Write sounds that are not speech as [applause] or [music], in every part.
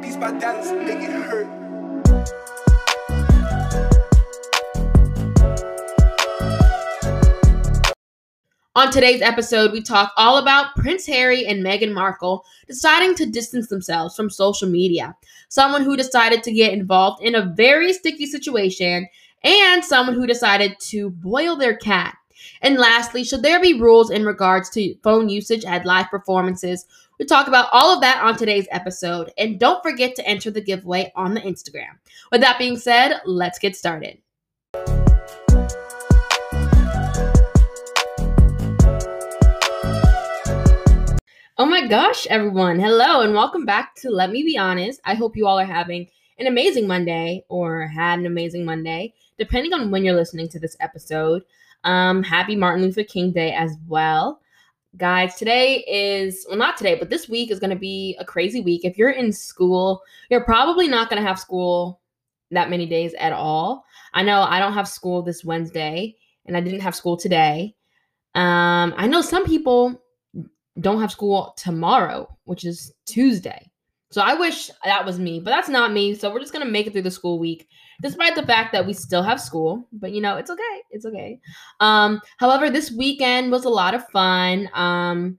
These dollars make it hurt. On today's episode, we talk all about Prince Harry and Meghan Markle deciding to distance themselves from social media, someone who decided to get involved in a very sticky situation, and someone who decided to boil their cat. And lastly, should there be rules in regards to phone usage at live performances? Talk about all of that on today's episode. And don't forget to enter the giveaway on the Instagram. With that being said, let's get started. Oh my gosh, everyone. Hello and welcome back to Let Me Be Honest. I hope you all are having an amazing Monday or had an amazing Monday, depending on when you're listening to this episode. Um, happy Martin Luther King Day as well. Guys, today is, well, not today, but this week is going to be a crazy week. If you're in school, you're probably not going to have school that many days at all. I know I don't have school this Wednesday, and I didn't have school today. Um, I know some people don't have school tomorrow, which is Tuesday. So I wish that was me, but that's not me. So we're just gonna make it through the school week, despite the fact that we still have school. But you know, it's okay. It's okay. Um, however, this weekend was a lot of fun. Um,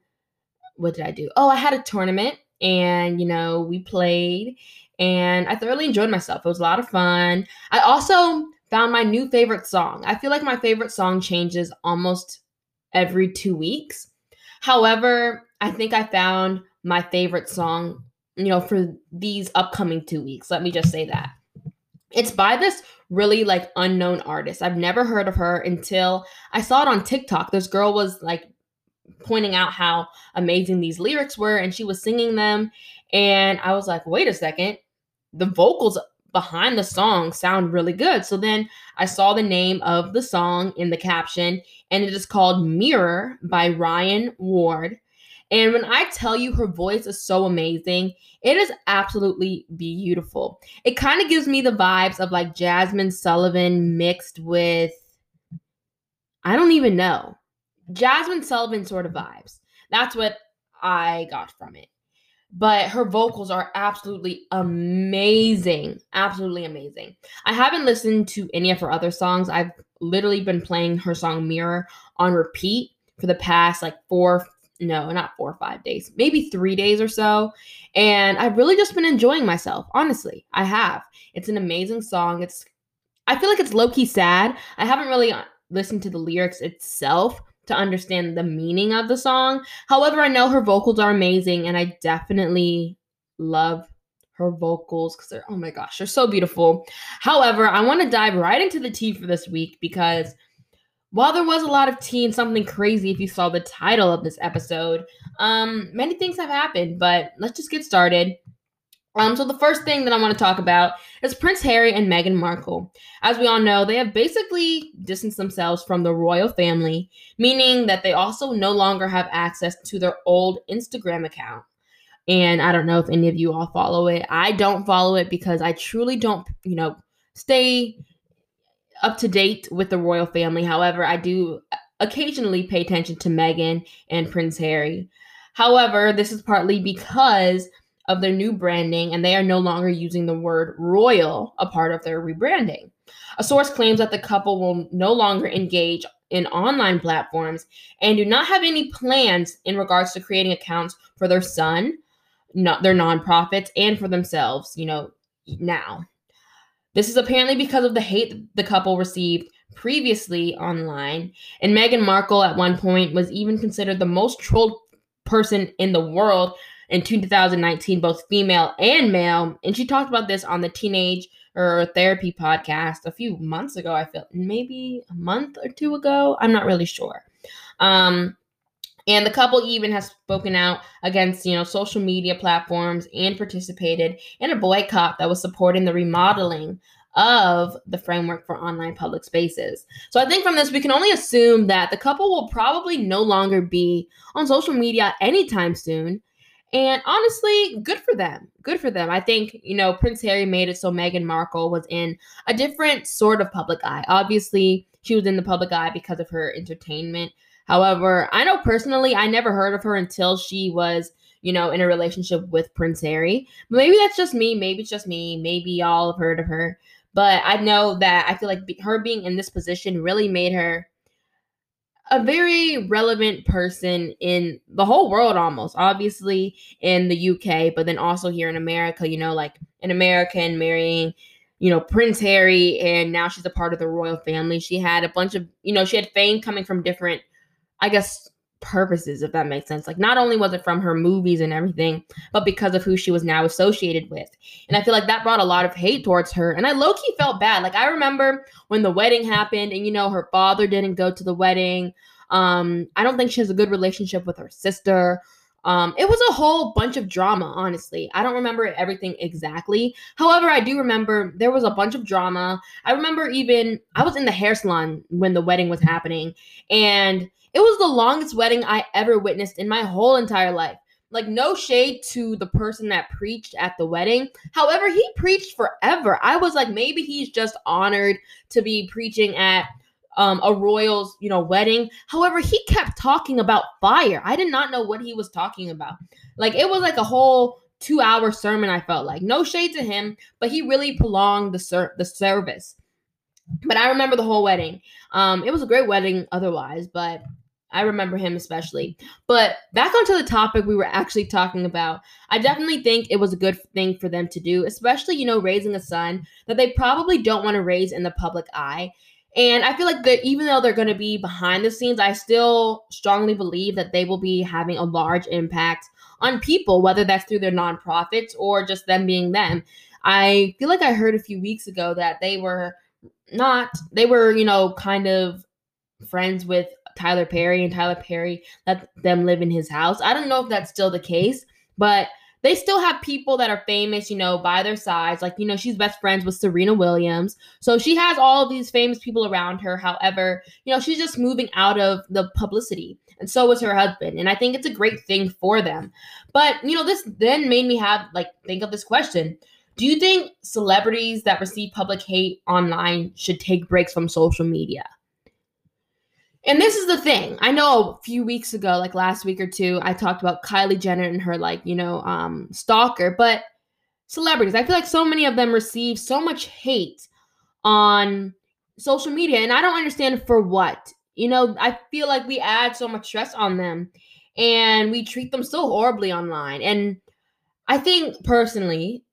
what did I do? Oh, I had a tournament, and you know, we played, and I thoroughly enjoyed myself. It was a lot of fun. I also found my new favorite song. I feel like my favorite song changes almost every two weeks. However, I think I found my favorite song, you know, for these upcoming two weeks. Let me just say that. It's by this really like unknown artist. I've never heard of her until I saw it on TikTok. This girl was like pointing out how amazing these lyrics were and she was singing them. And I was like, wait a second. The vocals behind the song sound really good. So then I saw the name of the song in the caption, and it is called Mirror by Ryan Ward. And when I tell you her voice is so amazing, it is absolutely beautiful. It kind of gives me the vibes of like Jazmine Sullivan mixed with, I don't even know, Jazmine Sullivan sort of vibes. That's what I got from it but her vocals are absolutely amazing. Absolutely amazing. I haven't listened to any of her other songs. I've literally been playing her song Mirror on repeat for the past like four, no, not four or five days, maybe three days or so. And I've really just been enjoying myself. Honestly, I have. It's an amazing song. It's, I feel like it's low key sad. I haven't really uh, listened to the lyrics itself to understand the meaning of the song. However, I know her vocals are amazing and I definitely love her vocals because they're, oh my gosh, they're so beautiful. However, I want to dive right into the tea for this week because while there was a lot of tea and something crazy if you saw the title of this episode, um, many things have happened, but let's just get started. Um, so the first thing that I want to talk about is Prince Harry and Meghan Markle. As we all know, they have basically distanced themselves from the royal family, meaning that they also no longer have access to their old Instagram account. And I don't know if any of you all follow it. I don't follow it because I truly don't, you know, stay up to date with the royal family. However, I do occasionally pay attention to Meghan and Prince Harry. However, this is partly because of their new branding and they are no longer using the word royal, a part of their rebranding. A source claims that the couple will no longer engage in online platforms and do not have any plans in regards to creating accounts for their son, not their nonprofits, and for themselves, you know, now. This is apparently because of the hate the couple received previously online, and Meghan Markle at one point was even considered the most trolled person in the world in 2019, both female and male. And she talked about this on the Teenage or Therapy podcast a few months ago. I feel maybe a month or two ago. I'm not really sure. Um, and the couple even has spoken out against, you know, social media platforms and participated in a boycott that was supporting the remodeling of the framework for online public spaces. So I think from this, we can only assume that the couple will probably no longer be on social media anytime soon. And honestly, good for them. Good for them. I think, you know, Prince Harry made it so Meghan Markle was in a different sort of public eye. Obviously, she was in the public eye because of her entertainment. However, I know personally, I never heard of her until she was, you know, in a relationship with Prince Harry. Maybe that's just me. Maybe it's just me. Maybe y'all have heard of her. But I know that I feel like her being in this position really made her a very relevant person in the whole world almost obviously in the UK but then also here in America you know like an American marrying you know Prince Harry and now she's a part of the royal family she had a bunch of you know she had fame coming from different I guess purposes, if that makes sense. Like, not only was it from her movies and everything, but because of who she was now associated with. And I feel like that brought a lot of hate towards her. And I low key felt bad. Like, I remember when the wedding happened, and you know, her father didn't go to the wedding. Um, I don't think she has a good relationship with her sister. Um, it was a whole bunch of drama, honestly. I don't remember everything exactly. However, I do remember there was a bunch of drama. I remember even I was in the hair salon when the wedding was happening, and it was the longest wedding I ever witnessed in my whole entire life. Like, no shade to the person that preached at the wedding. However, he preached forever. I was like, maybe he's just honored to be preaching at um, a royal's, you know, wedding. However, he kept talking about fire. I did not know what he was talking about. Like, it was like a whole two hour sermon, I felt like. No shade to him, but he really prolonged the, ser- the service. But I remember the whole wedding. Um, it was a great wedding otherwise, but I remember him especially. But back onto the topic we were actually talking about, I definitely think it was a good thing for them to do, especially, you know, raising a son that they probably don't want to raise in the public eye. And I feel like that even though they're going to be behind the scenes, I still strongly believe that they will be having a large impact on people, whether that's through their nonprofits or just them being them. I feel like I heard a few weeks ago that they were not, they were, you know, kind of friends with Tyler Perry and Tyler Perry let them live in his house. I don't know if that's still the case, but they still have people that are famous, you know, by their sides. Like, you know, she's best friends with Serena Williams. So she has all these famous people around her. However, you know, she's just moving out of the publicity. And so was her husband. And I think it's a great thing for them. But, you know, this then made me have, like, think of this question. Do you think celebrities that receive public hate online should take breaks from social media? And this is the thing. I know a few weeks ago, like last week or two, I talked about Kylie Jenner and her like, you know, um stalker, but celebrities, I feel like so many of them receive so much hate on social media and I don't understand for what. You know, I feel like we add so much stress on them and we treat them so horribly online. And I think personally,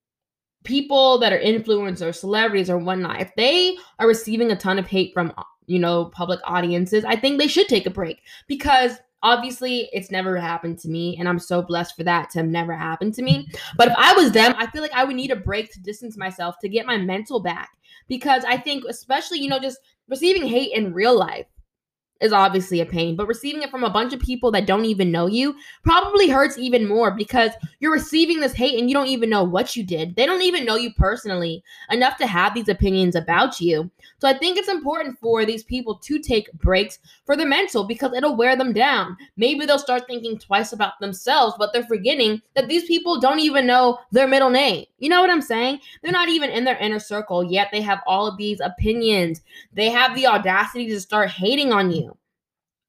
people that are influencers, celebrities, or whatnot, if they are receiving a ton of hate from you know, public audiences, I think they should take a break because obviously it's never happened to me and i'm so blessed for that to have never happened to me. But if i was them i feel like i would need a break to distance myself to get my mental back because i think especially you know just receiving hate in real life is obviously a pain, but receiving it from a bunch of people that don't even know you probably hurts even more because you're receiving this hate and you don't even know what you did. They don't even know you personally enough to have these opinions about you. So I think it's important for these people to take breaks for their mental because it'll wear them down. Maybe they'll start thinking twice about themselves, but they're forgetting that these people don't even know their middle name. You know what I'm saying? They're not even in their inner circle, yet they have all of these opinions. They have the audacity to start hating on you.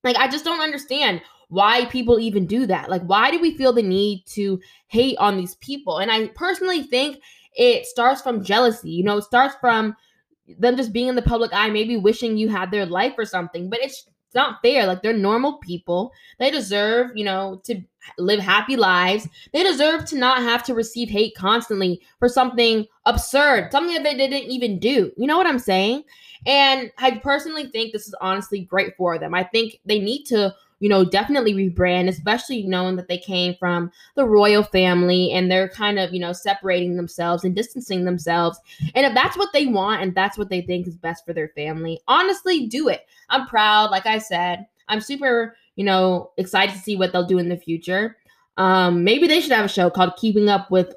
Like, I just don't understand why people even do that. Like, why do we feel the need to hate on these people? And I personally think it starts from jealousy. You know, it starts from them just being in the public eye, maybe wishing you had their life or something. But it's it's not fair. Like they're normal people. They deserve, you know, to live happy lives. They deserve to not have to receive hate constantly for something absurd, something that they didn't even do. You know what I'm saying? And I personally think this is honestly great for them. I think they need to you know, definitely rebrand, especially knowing that they came from the royal family and they're kind of, you know, separating themselves and distancing themselves. And if that's what they want and that's what they think is best for their family, honestly, do it. I'm proud. Like I said, I'm super, you know, excited to see what they'll do in the future. Um, maybe they should have a show called Keeping Up with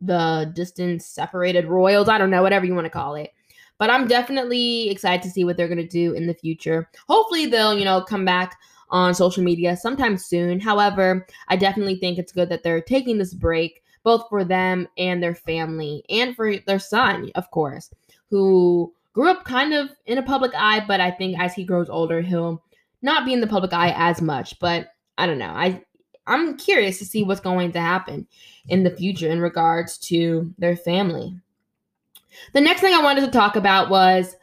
the Distance Separated Royals. I don't know, whatever you want to call it. But I'm definitely excited to see what they're going to do in the future. Hopefully, they'll, you know, come back on social media sometime soon. However, I definitely think it's good that they're taking this break, both for them and their family, and for their son, of course, who grew up kind of in a public eye, but I think as he grows older, he'll not be in the public eye as much. But I don't know. I I'm curious to see what's going to happen in the future in regards to their family. The next thing I wanted to talk about was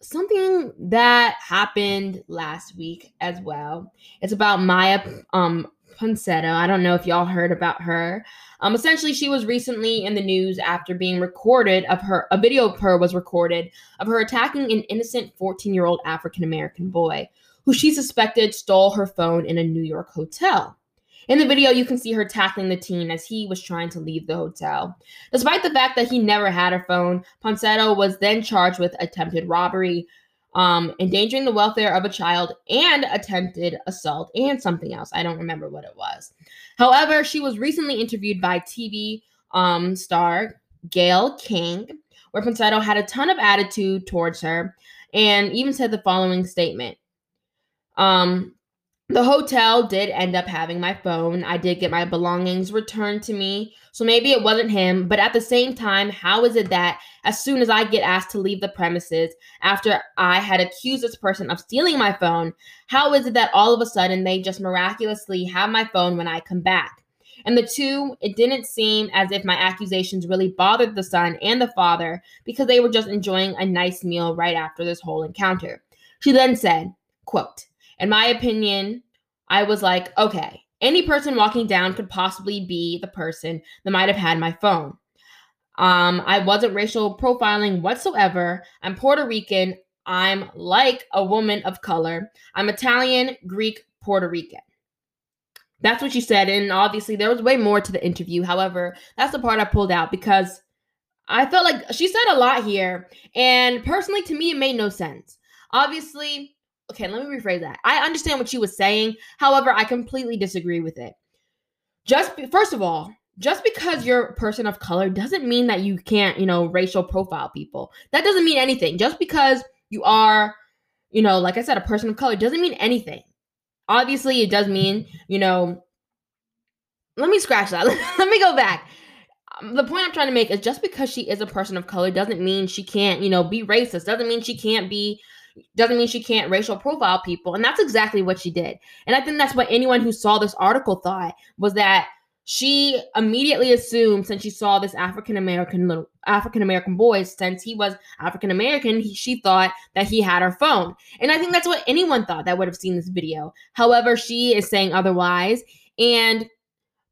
something that happened last week as well. It's about Maya um Ponsetto. I don't know if y'all heard about her. Um, essentially, she was recently in the news after being recorded of her. A video of her was recorded of her attacking an innocent 14-year-old African American boy who she suspected stole her phone in a New York hotel. In the video, you can see her tackling the teen as he was trying to leave the hotel. Despite the fact that he never had a phone, Ponsetto was then charged with attempted robbery, um, endangering the welfare of a child, and attempted assault, and something else. I don't remember what it was. However, she was recently interviewed by TV um, star Gayle King, where Ponsetto had a ton of attitude towards her and even said the following statement. Um, the hotel did end up having my phone. I did get my belongings returned to me. So maybe it wasn't him. But at the same time, how is it that as soon as I get asked to leave the premises after I had accused this person of stealing my phone, how is it that all of a sudden they just miraculously have my phone when I come back? And the two, it didn't seem as if my accusations really bothered the son and the father because they were just enjoying a nice meal right after this whole encounter. She then said, quote, in my opinion, I was like, okay, any person walking down could possibly be the person that might have had my phone. Um, I wasn't racial profiling whatsoever. I'm Puerto Rican. I'm like a woman of color. I'm Italian, Greek, Puerto Rican. That's what she said. And obviously, there was way more to the interview. However, that's the part I pulled out because I felt like she said a lot here. And personally, to me, it made no sense. Obviously, okay, let me rephrase that. I understand what she was saying. However, I completely disagree with it. Just be, first of all, just because you're a person of color doesn't mean that you can't, you know, racial profile people. That doesn't mean anything. Just because you are, you know, like I said, a person of color doesn't mean anything. Obviously, it does mean, you know, let me scratch that. [laughs] let me go back. Um, the point I'm trying to make is just because she is a person of color doesn't mean she can't, you know, be racist. Doesn't mean she can't be doesn't mean she can't racial profile people. And that's exactly what she did. And I think that's what anyone who saw this article thought was that she immediately assumed since she saw this African American little African American boy, since he was African American, she thought that he had her phone. And I think that's what anyone thought that would have seen this video. However, she is saying otherwise. And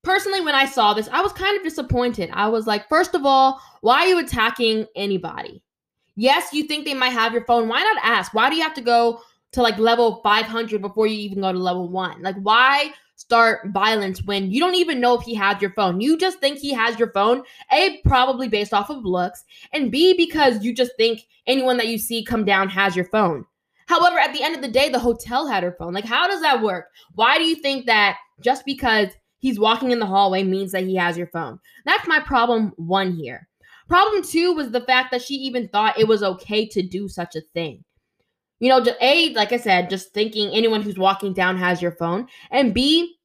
personally, when I saw this, I was kind of disappointed. I was like, first of all, why are you attacking anybody? Yes, you think they might have your phone. Why not ask? Why do you have to go to like level 500 before you even go to level one? Like, why start violence when you don't even know if he has your phone? You just think he has your phone. A, probably based off of looks, and B, because you just think anyone that you see come down has your phone. However, at the end of the day, the hotel had her phone. Like, how does that work? Why do you think that just because he's walking in the hallway means that he has your phone? That's my problem one here. Problem two was the fact that she even thought it was okay to do such a thing. You know, just A, like I said, just thinking anyone who's walking down has your phone. And B,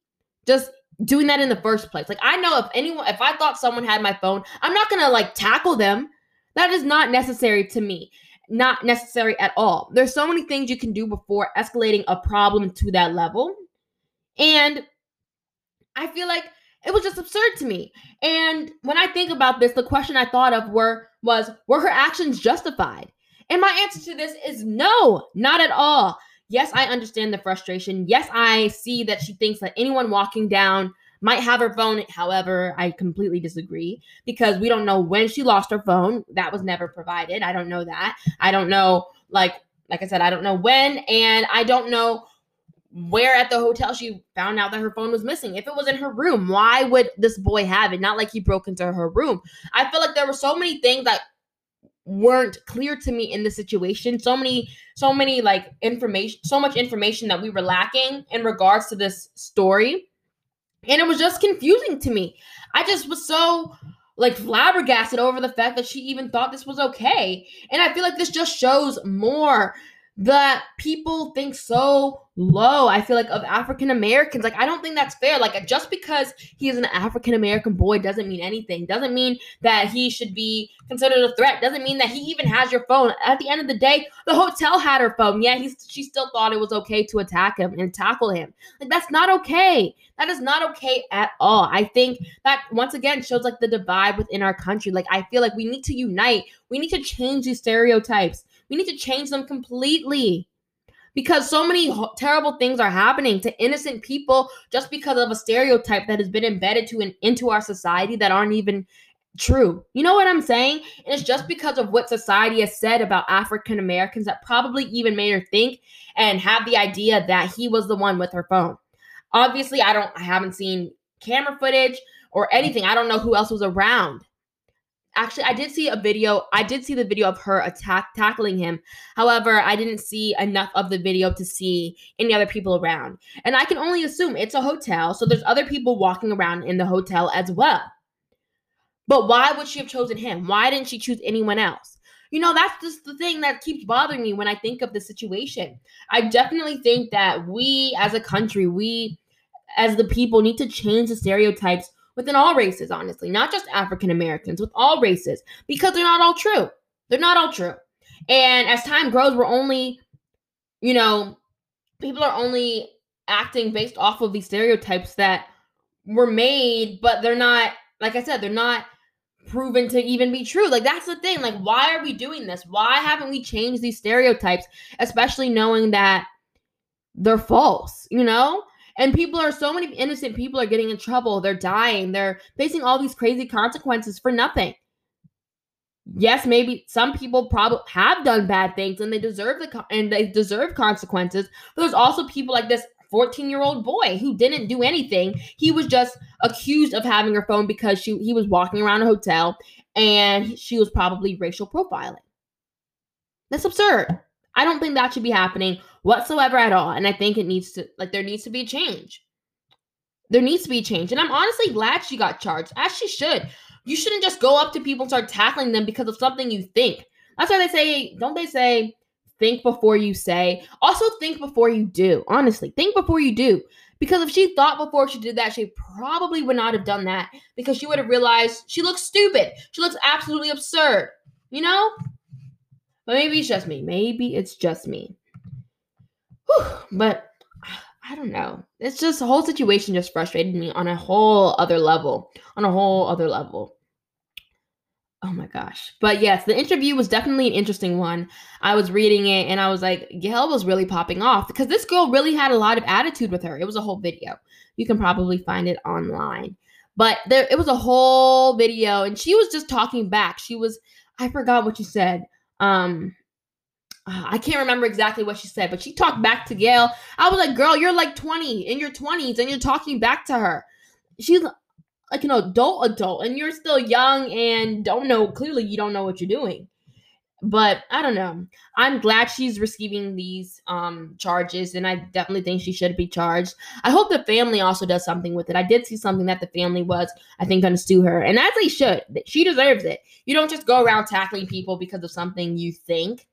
just doing that in the first place. Like I know if anyone if I thought someone had my phone, I'm not gonna like tackle them. That is not necessary to me. Not necessary at all. There's so many things you can do before escalating a problem to that level. And I feel like it was just absurd to me. And when I think about this, the question I thought of were was were her actions justified? And my answer to this is no, not at all. Yes, I understand the frustration. Yes, I see that she thinks that anyone walking down might have her phone. However, I completely disagree because we don't know when she lost her phone. That was never provided. I don't know that. I don't know like like I said, I don't know when and I don't know where at the hotel she found out that her phone was missing. If it was in her room, why would this boy have it? Not like he broke into her room. I feel like there were so many things that weren't clear to me in the situation. So many, so many like information, so much information that we were lacking in regards to this story. And it was just confusing to me. I just was so like flabbergasted over the fact that she even thought this was okay. And I feel like this just shows more that people think so low i feel like of african americans like i don't think that's fair. Like just because he is an african american boy doesn't mean anything. Doesn't mean that he should be considered a threat. Doesn't mean that he even has your phone. At the end of the day the hotel had her phone. Yeah he's she still thought it was okay to attack him and tackle him. Like that's not okay. That is not okay at all. I think that once again shows like the divide within our country. Like i feel like we need to unite. We need to change these stereotypes we need to change them completely because so many ho- terrible things are happening to innocent people just because of a stereotype that has been embedded to an, into our society that aren't even true. You know what I'm saying? And it's just because of what society has said about African Americans that probably even made her think and have the idea that he was the one with her phone. Obviously, I don't I haven't seen camera footage or anything. I don't know who else was around actually i did see a video i did see the video of her attack tackling him. However i didn't see enough of the video to see any other people around. And i can only assume it's a hotel so there's other people walking around in the hotel as well. But why would she have chosen him? Why didn't she choose anyone else? You know that's just the thing that keeps bothering me when i think of the situation. I definitely think that we as a country we as the people need to change the stereotypes within all races, honestly, not just African Americans, with all races, because they're not all true. They're not all true. And as time grows, we're only, you know, people are only acting based off of these stereotypes that were made, but they're not, like I said, they're not proven to even be true. Like that's the thing. Like why are we doing this? Why haven't we changed these stereotypes, especially knowing that they're false, you know? And people are so many innocent people are getting in trouble. They're dying. They're facing all these crazy consequences for nothing. Yes, maybe some people probably have done bad things and they deserve the and they deserve consequences. But there's also people like this 14 year old boy who didn't do anything. He was just accused of having her phone because she he was walking around a hotel and she was probably racial profiling. That's absurd. I don't think that should be happening whatsoever at all. And I think it needs to, like, there needs to be a change. There needs to be a change. And I'm honestly glad she got charged, as she should. You shouldn't just go up to people and start tackling them because of something you think. That's why they say, don't they say, think before you say? Also, think before you do. Honestly, think before you do. Because if she thought before she did that, she probably would not have done that because she would have realized she looks stupid. She looks absolutely absurd. You know? But maybe it's just me. Maybe it's just me. Whew. [sighs] But [sighs] I don't know. It's just the whole situation just frustrated me on a whole other level. On a whole other level. Oh my gosh. But yes, the interview was definitely an interesting one. I was reading it and I was like, Gayle was really popping off because this girl really had a lot of attitude with her. It was a whole video. You can probably find it online. But there it was a whole video and she was just talking back. She was I forgot what she said. Um, [sighs] I can't remember exactly what she said, but she talked back to Gayle. I was like, girl, you're like 20 in your 20s and you're talking back to her. She's like an adult adult and you're still young and don't know clearly you don't know what you're doing. But I don't know. I'm glad she's receiving these um charges and I definitely think she should be charged. I hope the family also does something with it. I did see something that the family was I think to sue her and as they should. She deserves it. You don't just go around tackling people because of something you think.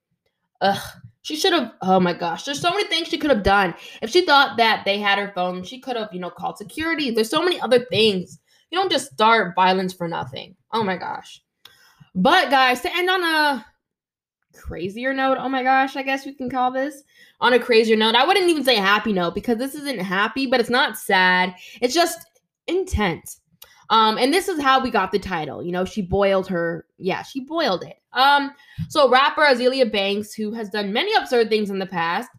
Ugh. She should have. Oh my gosh, there's so many things she could have done. If she thought that they had her phone, she could have, you know, called security. There's so many other things. You don't just start violence for nothing. Oh my gosh. But guys, to end on a crazier note. Oh my gosh, I guess we can call this on a crazier note. I wouldn't even say happy note because this isn't happy, but it's not sad. It's just intense. Um, and this is how we got the title. You know, she boiled her. Yeah, she boiled it. Um, so rapper Azealia Banks, who has done many absurd things in the past,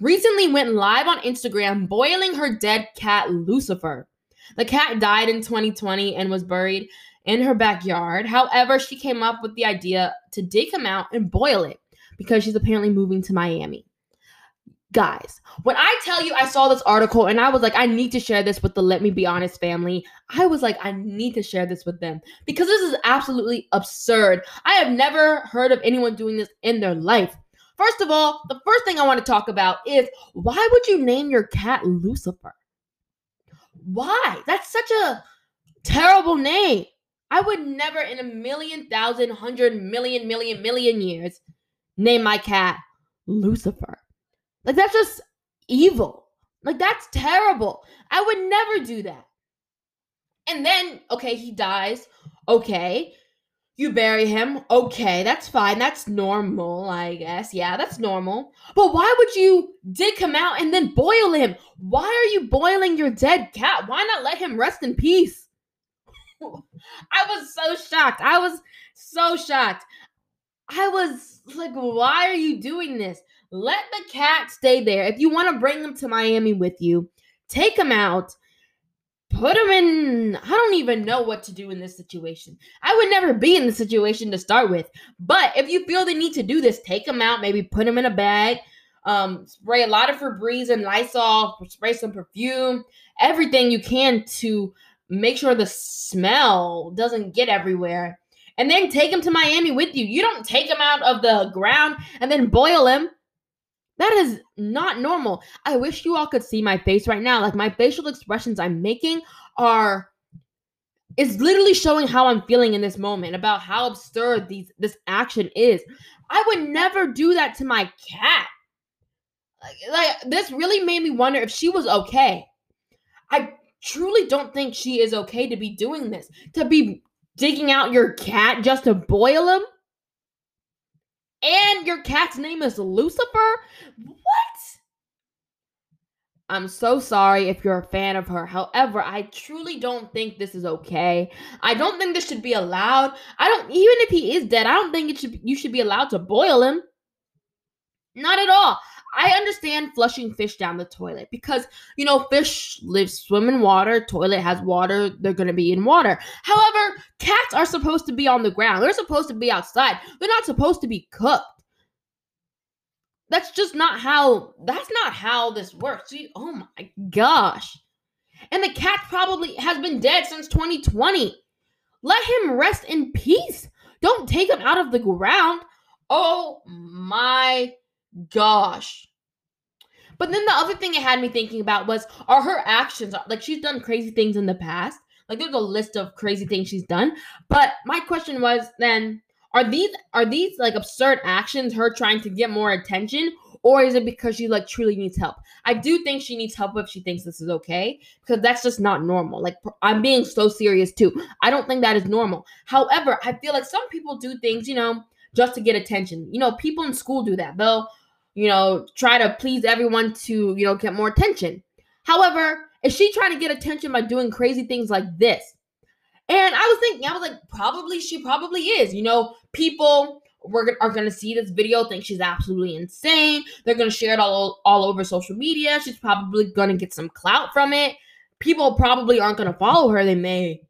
recently went live on Instagram boiling her dead cat Lucifer. The cat died in 2020 and was buried in her backyard. However, she came up with the idea to dig him out and boil it because she's apparently moving to Miami. Guys, when I tell you I saw this article and I was like, I need to share this with the Let Me Be Honest family, I was like, I need to share this with them because this is absolutely absurd. I have never heard of anyone doing this in their life. First of all, the first thing I want to talk about is why would you name your cat Lucifer? Why? That's such a terrible name. I would never in a million, thousand, hundred million, million, million years name my cat Lucifer. Like that's just evil. Like that's terrible. I would never do that. And then, okay, he dies. Okay. You bury him. Okay, that's fine. That's normal, I guess. Yeah, that's normal. But why would you dig him out and then boil him? Why are you boiling your dead cat? Why not let him rest in peace? [laughs] I was so shocked. I was so shocked. I was like, why are you doing this? Let the cat stay there. If you want to bring them to Miami with you, take them out put them in i don't even know what to do in this situation. I would never be in the situation to start with but if you feel the need to do this take them out maybe put them in a bag um, spray a lot of febreze and lysol spray some perfume everything you can to make sure the smell doesn't get everywhere. And then take him to miami with you. You don't take him out of the ground and then boil him that is not normal. I wish you all could see my face right now. Like my facial expressions I'm making are is literally showing how I'm feeling in this moment about how absurd these this action is. I would never do that to my cat. Like, like this really made me wonder if she was okay. I truly don't think she is okay to be doing this. To be digging out your cat just to boil him and your cat's name is Lucifer? What? I'm so sorry if you're a fan of her. However, I truly don't think this is okay. I don't think this should be allowed. I don't even if he is dead, I don't think it should you should be allowed to boil him. Not at all. I understand flushing fish down the toilet because, you know, fish live, swim in water, toilet has water, they're going to be in water. However, cats are supposed to be on the ground. They're supposed to be outside. They're not supposed to be cooked. That's just not how that's not how this works. Oh my gosh. And the cat probably has been dead since 2020. Let him rest in peace. Don't take him out of the ground. Oh my gosh. But then the other thing it had me thinking about was are her actions like she's done crazy things in the past. Like there's a list of crazy things she's done. But my question was then are these are these like absurd actions her trying to get more attention or is it because she like truly needs help? I do think she needs help if she thinks this is okay because that's just not normal. Like I'm being so serious too. I don't think that is normal. However, I feel like some people do things, you know, just to get attention. You know, people in school do that. They'll you know, try to please everyone to, you know, get more attention. However, is she trying to get attention by doing crazy things like this? And I was thinking, I was like, probably she probably is. You know, people were, are going to see this video, think she's absolutely insane. They're going to share it all, all over social media. She's probably going to get some clout from it. People probably aren't going to follow her. They may,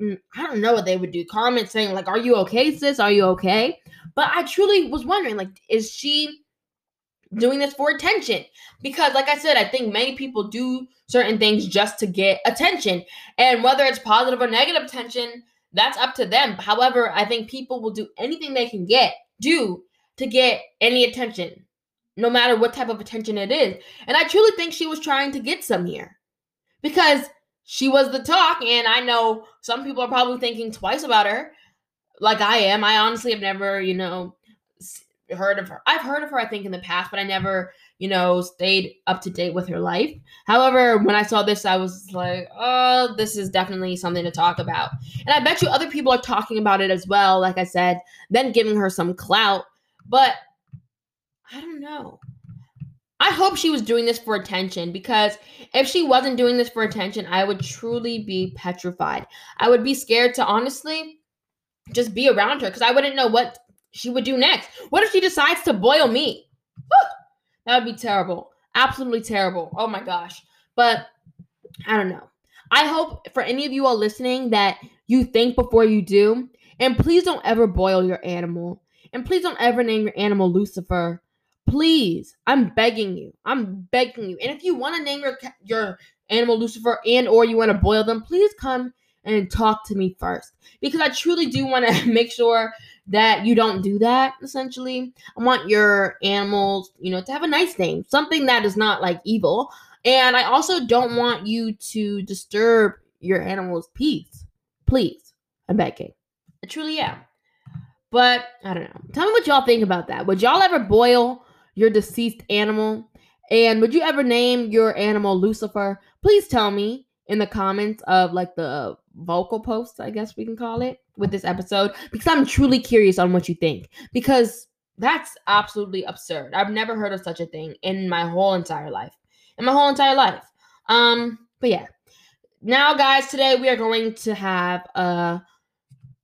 Mm, I don't know what they would do. Comment saying, like, are you okay, sis? Are you okay? But I truly was wondering, like, is she doing this for attention? Because, like I said, I think many people do certain things just to get attention. And whether it's positive or negative attention, that's up to them. However, I think people will do anything they can get, do to get any attention, no matter what type of attention it is. And I truly think she was trying to get some here because she was the talk. And I know some people are probably thinking twice about her like I am. I honestly have never, you know, heard of her. I've heard of her, I think, in the past, but I never, you know, stayed up to date with her life. However, when I saw this, I was like, oh, this is definitely something to talk about. And I bet you other people are talking about it as well, like I said, then giving her some clout. But I don't know. I hope she was doing this for attention because if she wasn't doing this for attention, I would truly be petrified. I would be scared to honestly just be around her because I wouldn't know what she would do next. What if she decides to boil me? That would be terrible. Absolutely terrible. Oh my gosh. But I don't know. I hope for any of you all listening that you think before you do. And please don't ever boil your animal. And please don't ever name your animal Lucifer. Please, I'm begging you. I'm begging you. And if you want to name your your animal Lucifer and or you want to boil them, please come and talk to me first because I truly do want to [laughs] make sure that you don't do that essentially. I want your animals, you know, to have a nice name, something that is not like evil. And I also don't want you to disturb your animal's peace. Please, I'm begging. I truly am. But I don't know. Tell me what y'all think about that. Would y'all ever boil your deceased animal? And would you ever name your animal Lucifer? Please tell me in the comments of like the vocal posts, I guess we can call it, with this episode, because I'm truly curious on what you think. Because that's absolutely absurd. I've never heard of such a thing in my whole entire life. In my whole entire life. Um, but yeah. Now, guys, today we are going to have a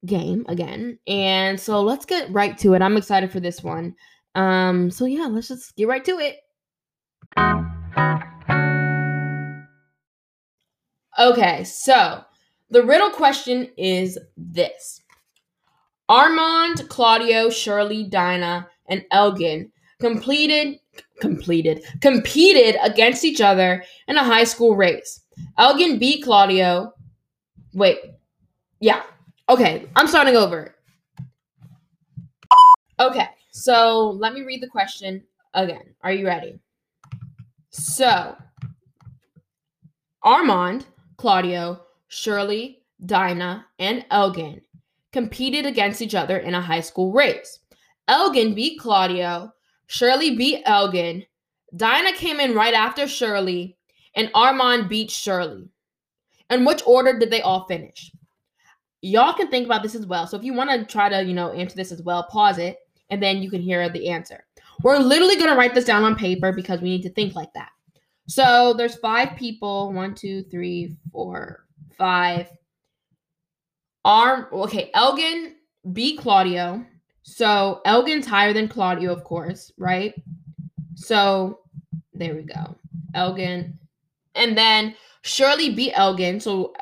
game again. And so let's get right to it. I'm excited for this one. Um, so yeah, let's just get right to it. Okay, so the riddle question is this Armand, Claudio, Shirley, Dinah, and Elgin completed completed competed against each other in a high school race. Elgin beat Claudio. Wait. Yeah. Okay, I'm starting over. Okay, so let me read the question again. Are you ready? So, Armand, Claudio, Shirley, Dinah, and Elgin competed against each other in a high school race. Elgin beat Claudio, Shirley beat Elgin, Dinah came in right after Shirley, and Armand beat Shirley. In which order did they all finish? Y'all can think about this as well. So if you want to try to, you know, answer this as well, pause it and then you can hear the answer. We're literally going to write this down on paper because we need to think like that. So there's five people. One, two, three, four, five. Arm. Okay, Elgin beat Claudio. So Elgin's higher than Claudio, of course, right? So there we go. Elgin. And then Shirley beat Elgin. So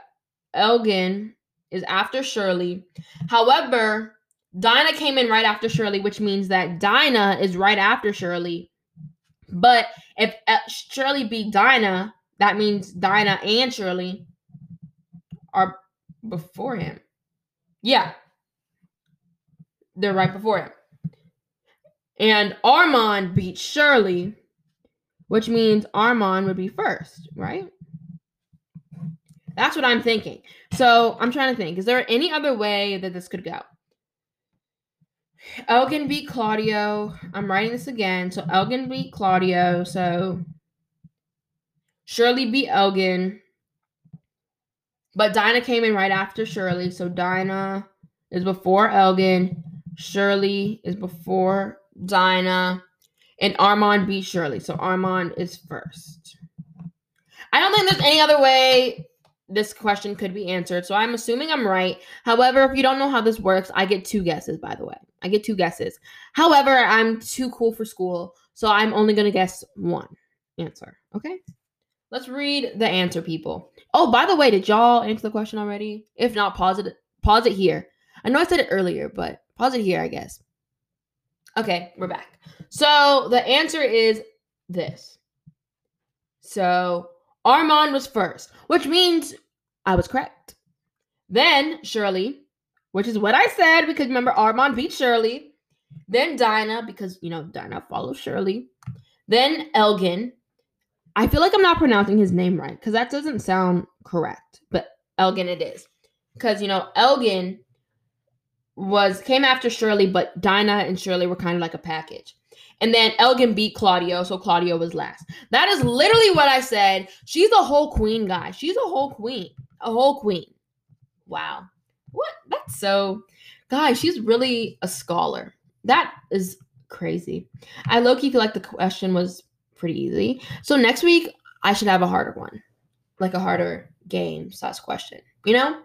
Elgin is after Shirley. However, Dinah came in right after Shirley, which means that Dinah is right after Shirley. But if uh, Shirley beat Dinah, that means Dinah and Shirley are before him. Yeah. They're right before him. And Armand beat Shirley, which means Armand would be first, right? That's what I'm thinking. So I'm trying to think. Is there any other way that this could go? Elgin beat Claudio. I'm writing this again. So Elgin beat Claudio. So Shirley beat Elgin. But Dinah came in right after Shirley. So Dinah is before Elgin. Shirley is before Dinah. And Armand beat Shirley. So Armand is first. I don't think there's any other way this question could be answered. So I'm assuming I'm right. However, if you don't know how this works, I get two guesses, by the way. I get two guesses. However, I'm too cool for school. So I'm only going to guess one answer. Okay? Let's read the answer, people. Oh, by the way, did y'all answer the question already? If not, pause it. Pause it here. I know I said it earlier, but pause it here, I guess. Okay, we're back. So the answer is this. So Armand was first, which means I was correct. Then Shirley, which is what I said because remember Armand beat Shirley. Then Dinah, because you know Dinah follows Shirley. Then Elgin. I feel like I'm not pronouncing his name right because that doesn't sound correct, but Elgin it is. Because you know Elgin was came after Shirley, but Dinah and Shirley were kind of like a package. And then Elgin beat Claudio, so Claudio was last. That is literally what I said. She's a whole queen, guys. She's a whole queen. A whole queen. Wow. What? That's so guys, she's really a scholar. That is crazy. I low key feel like the question was pretty easy. So next week I should have a harder one. Like a harder game slash question. You know?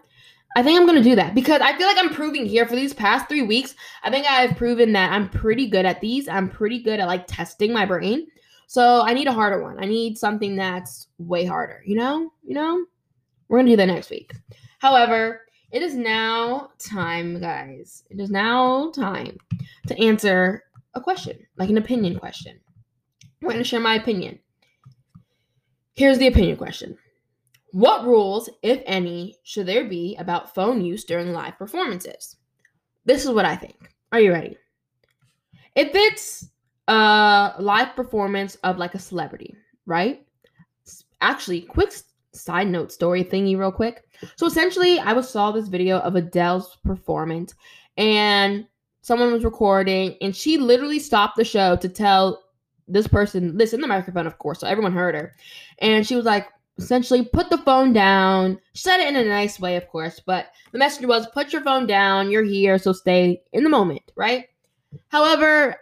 I think I'm gonna do that because I feel like I'm proving here for these past three weeks. I think I've proven that I'm pretty good at these. I'm pretty good at like testing my brain. So I need a harder one. I need something that's way harder. You know, you know. We're gonna do that next week. However, it is now time, guys. It is now time to answer a question, like an opinion question. I'm to share my opinion. Here's the opinion question what rules, if any, should there be about phone use during live performances? This is what I think. Are you ready? If it's a live performance of like a celebrity, right? Actually, quick side note story thingy, real quick. So essentially, I was saw this video of Adele's performance, and someone was recording and she literally stopped the show to tell this person this in the microphone of course so everyone heard her and she was like essentially put the phone down. She said it in a nice way of course but the message was put your phone down. You're here so stay in the moment right? However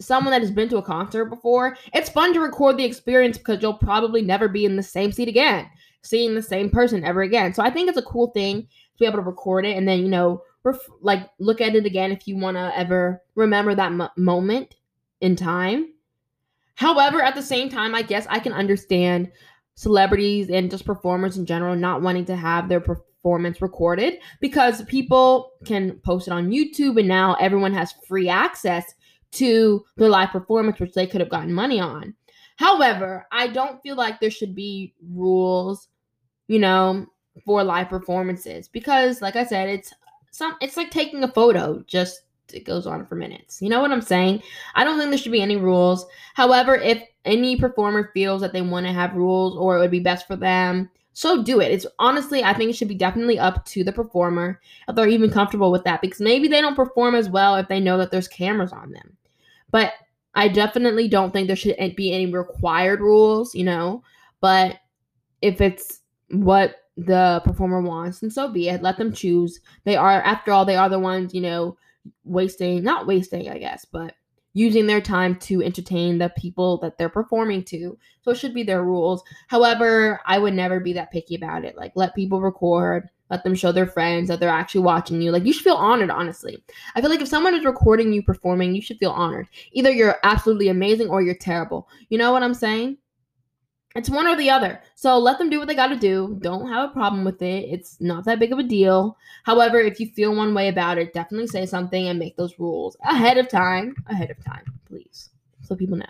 someone that has been to a concert before it's fun to record the experience because you'll probably never be in the same seat again seeing the same person ever again. So i think it's a cool thing to be able to record it and then you know ref- like look at it again if you want to ever remember that mo- moment in time. However, at the same time, I guess I can understand celebrities and just performers in general not wanting to have their performance recorded because people can post it on YouTube and now everyone has free access to the live performance which they could have gotten money on. However, I don't feel like there should be rules, you know, for live performances because like I said, it's some it's like taking a photo just it goes on for minutes. You know what i'm saying? I don't think there should be any rules. However if any performer feels that they want to have rules or it would be best for them so do it. It's honestly i think it should be definitely up to the performer if they're even comfortable with that because maybe they don't perform as well if they know that there's cameras on them. But i definitely don't think there should be any required rules you know? But if it's what the performer wants, and so be it. Let them choose. They are, after all, they are the ones, you know, wasting, not wasting, I guess, but using their time to entertain the people that they're performing to. So it should be their rules. However, I would never be that picky about it. Like, let people record, let them show their friends that they're actually watching you. Like, you should feel honored, honestly. I feel like if someone is recording you performing, you should feel honored. Either you're absolutely amazing or you're terrible. You know what I'm saying? It's one or the other. So let them do what they got to do. Don't have a problem with it. It's not that big of a deal. However, if you feel one way about it, definitely say something and make those rules ahead of time. Ahead of time, please. So people know.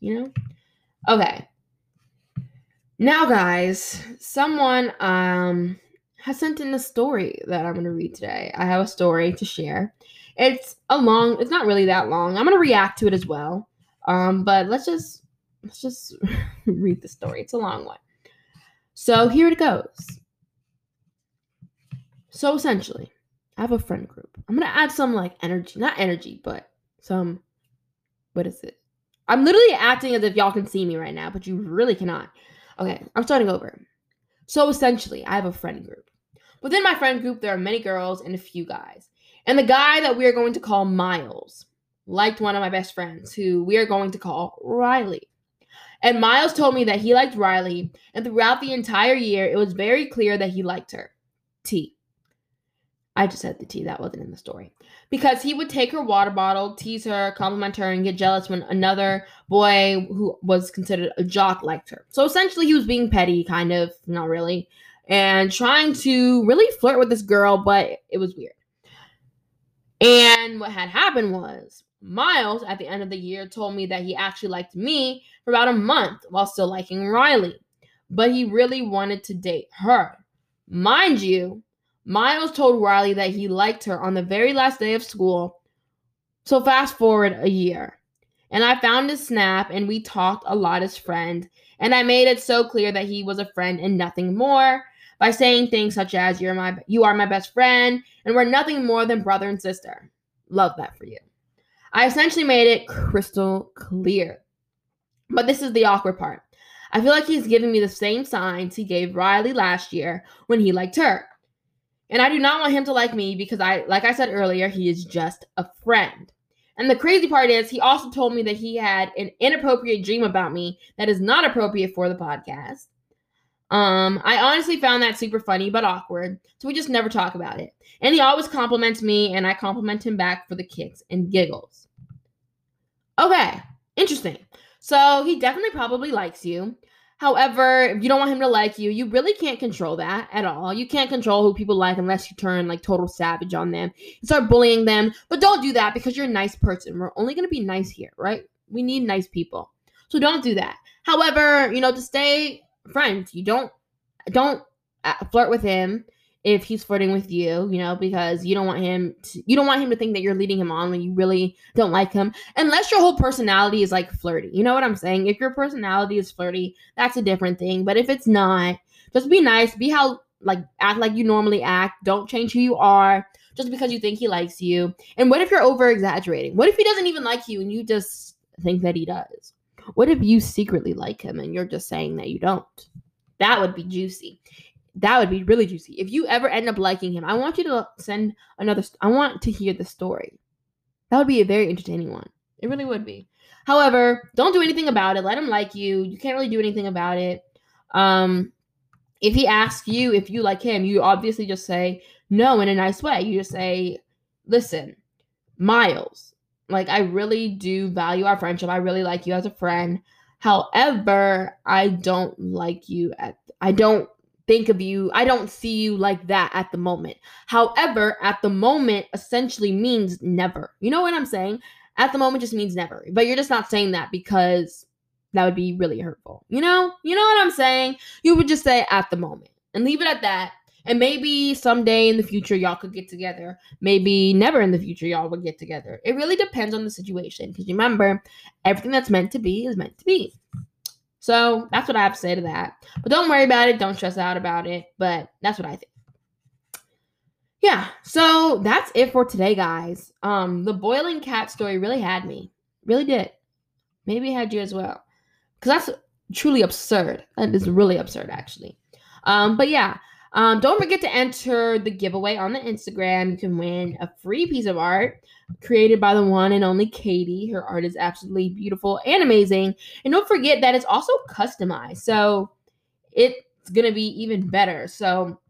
You know? Okay. Now, guys, someone um has sent in a story that I'm going to read today. I have a story to share. It's a long, it's not really that long. I'm going to react to it as well. Um, but let's just let's just [laughs] read the story. It's a long one. So here it goes. So essentially, I have a friend group. I'm gonna add some like energy, not energy, but some what is it? I'm literally acting as if y'all can see me right now, but you really cannot. Okay, I'm starting over. So essentially, I have a friend group. Within my friend group, there are many girls and a few guys. And the guy that we are going to call Miles liked one of my best friends, who we are going to call Riley. And Miles told me that he liked Riley, and throughout the entire year, it was very clear that he liked her. T. I just said the T, that wasn't in the story. Because he would take her water bottle, tease her, compliment her, and get jealous when another boy who was considered a jock liked her. So essentially, he was being petty, kind of, not really, and trying to really flirt with this girl, but it was weird. And what had happened was Miles, at the end of the year, told me that he actually liked me for about a month while still liking Riley, but he really wanted to date her. Mind you, Miles told Riley that he liked her on the very last day of school. So fast forward a year. And I found his snap and we talked a lot as friends. And I made it so clear that he was a friend and nothing more by saying things such as you're my you are my best friend and we're nothing more than brother and sister. Love that for you. I essentially made it crystal clear. But this is the awkward part. I feel like he's giving me the same signs he gave Riley last year when he liked her. And I do not want him to like me because I like I said earlier, he is just a friend. And the crazy part is he also told me that he had an inappropriate dream about me that is not appropriate for the podcast. Um, I honestly found that super funny but awkward, so we just never talk about it. And he always compliments me, and I compliment him back for the kicks and giggles. Okay, interesting. So he definitely probably likes you. However, if you don't want him to like you, you really can't control that at all. You can't control who people like unless you turn like total savage on them and start bullying them. But don't do that because you're a nice person. We're only going to be nice here, right? We need nice people. So don't do that. However, you know, to stay friends. You don't don't uh, flirt with him if he's flirting with you, you know, because you don't want him to, you don't want him to think that you're leading him on when you really don't like him. Unless your whole personality is like flirty. You know what I'm saying? If your personality is flirty, that's a different thing. But if it's not, just be nice, be how like act like you normally act. Don't change who you are. just because you think he likes you. And what if you're over exaggerating? What if he doesn't even like you and you just think that he does? What if you secretly like him and you're just saying that you don't? That would be juicy. That would be really juicy. If you ever end up liking him, I want you to send another. I want to hear the story. That would be a very entertaining one. It really would be. However, don't do anything about it. Let him like you. You can't really do anything about it. Um, if he asks you if you like him, you obviously just say no in a nice way. You just say, listen, Miles, like I really do value our friendship. I really like you as a friend. However, I don't like you at I don't think of you. I don't see you like that at the moment. However, at the moment essentially means never. You know what I'm saying? At the moment just means never. But you're just not saying that because that would be really hurtful. You know? You know what I'm saying? You would just say at the moment and leave it at that. And maybe someday in the future y'all could get together. Maybe never in the future y'all would get together. It really depends on the situation. Because remember, everything that's meant to be is meant to be. So that's what I have to say to that. But don't worry about it. Don't stress out about it. But that's what I think. Yeah, so that's it for today, guys. Um, the boiling cat story really had me. Really did. Maybe had you as well. Because that's truly absurd. That is really absurd, actually. Um, but yeah, um, don't forget to enter the giveaway on the Instagram. You can win a free piece of art created by the one and only Katie. Her art is absolutely beautiful and amazing. And don't forget that it's also customized. So it's going to be even better. So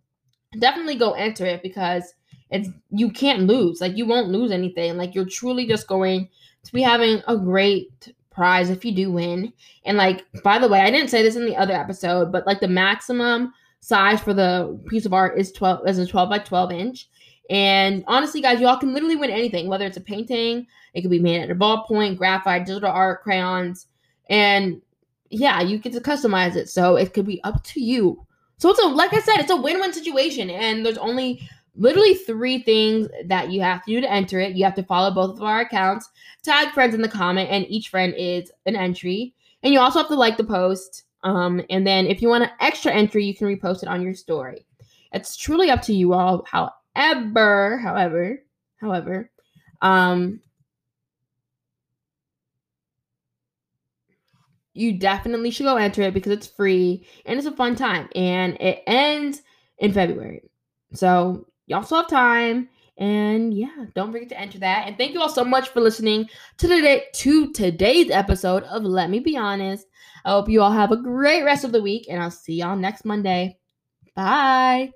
definitely go enter it because it's you can't lose. Like you won't lose anything. Like you're truly just going to be having a great prize if you do win. And like by the way, I didn't say this in the other episode, but like the maximum size for the piece of art is 12 is a 12 by 12 inch. And honestly, guys, y'all can literally win anything, whether it's a painting, it could be made at a ballpoint, graphite, digital art, crayons, and yeah, you get to customize it. So it could be up to you. So it's a like I said, it's a win-win situation, and there's only literally three things that you have to do to enter it. You have to follow both of our accounts, tag friends in the comment, and each friend is an entry. And you also have to like the post um, and then if you want an extra entry, you can repost it on your story. It's truly up to you all. However, however, however, um, you definitely should go enter it because it's free and it's a fun time. And it ends in February. So y'all still have time. And yeah, don't forget to enter that. And thank you all so much for listening to today to today's episode of Let Me Be Honest. I hope you all have a great rest of the week, and I'll see y'all next Monday. Bye.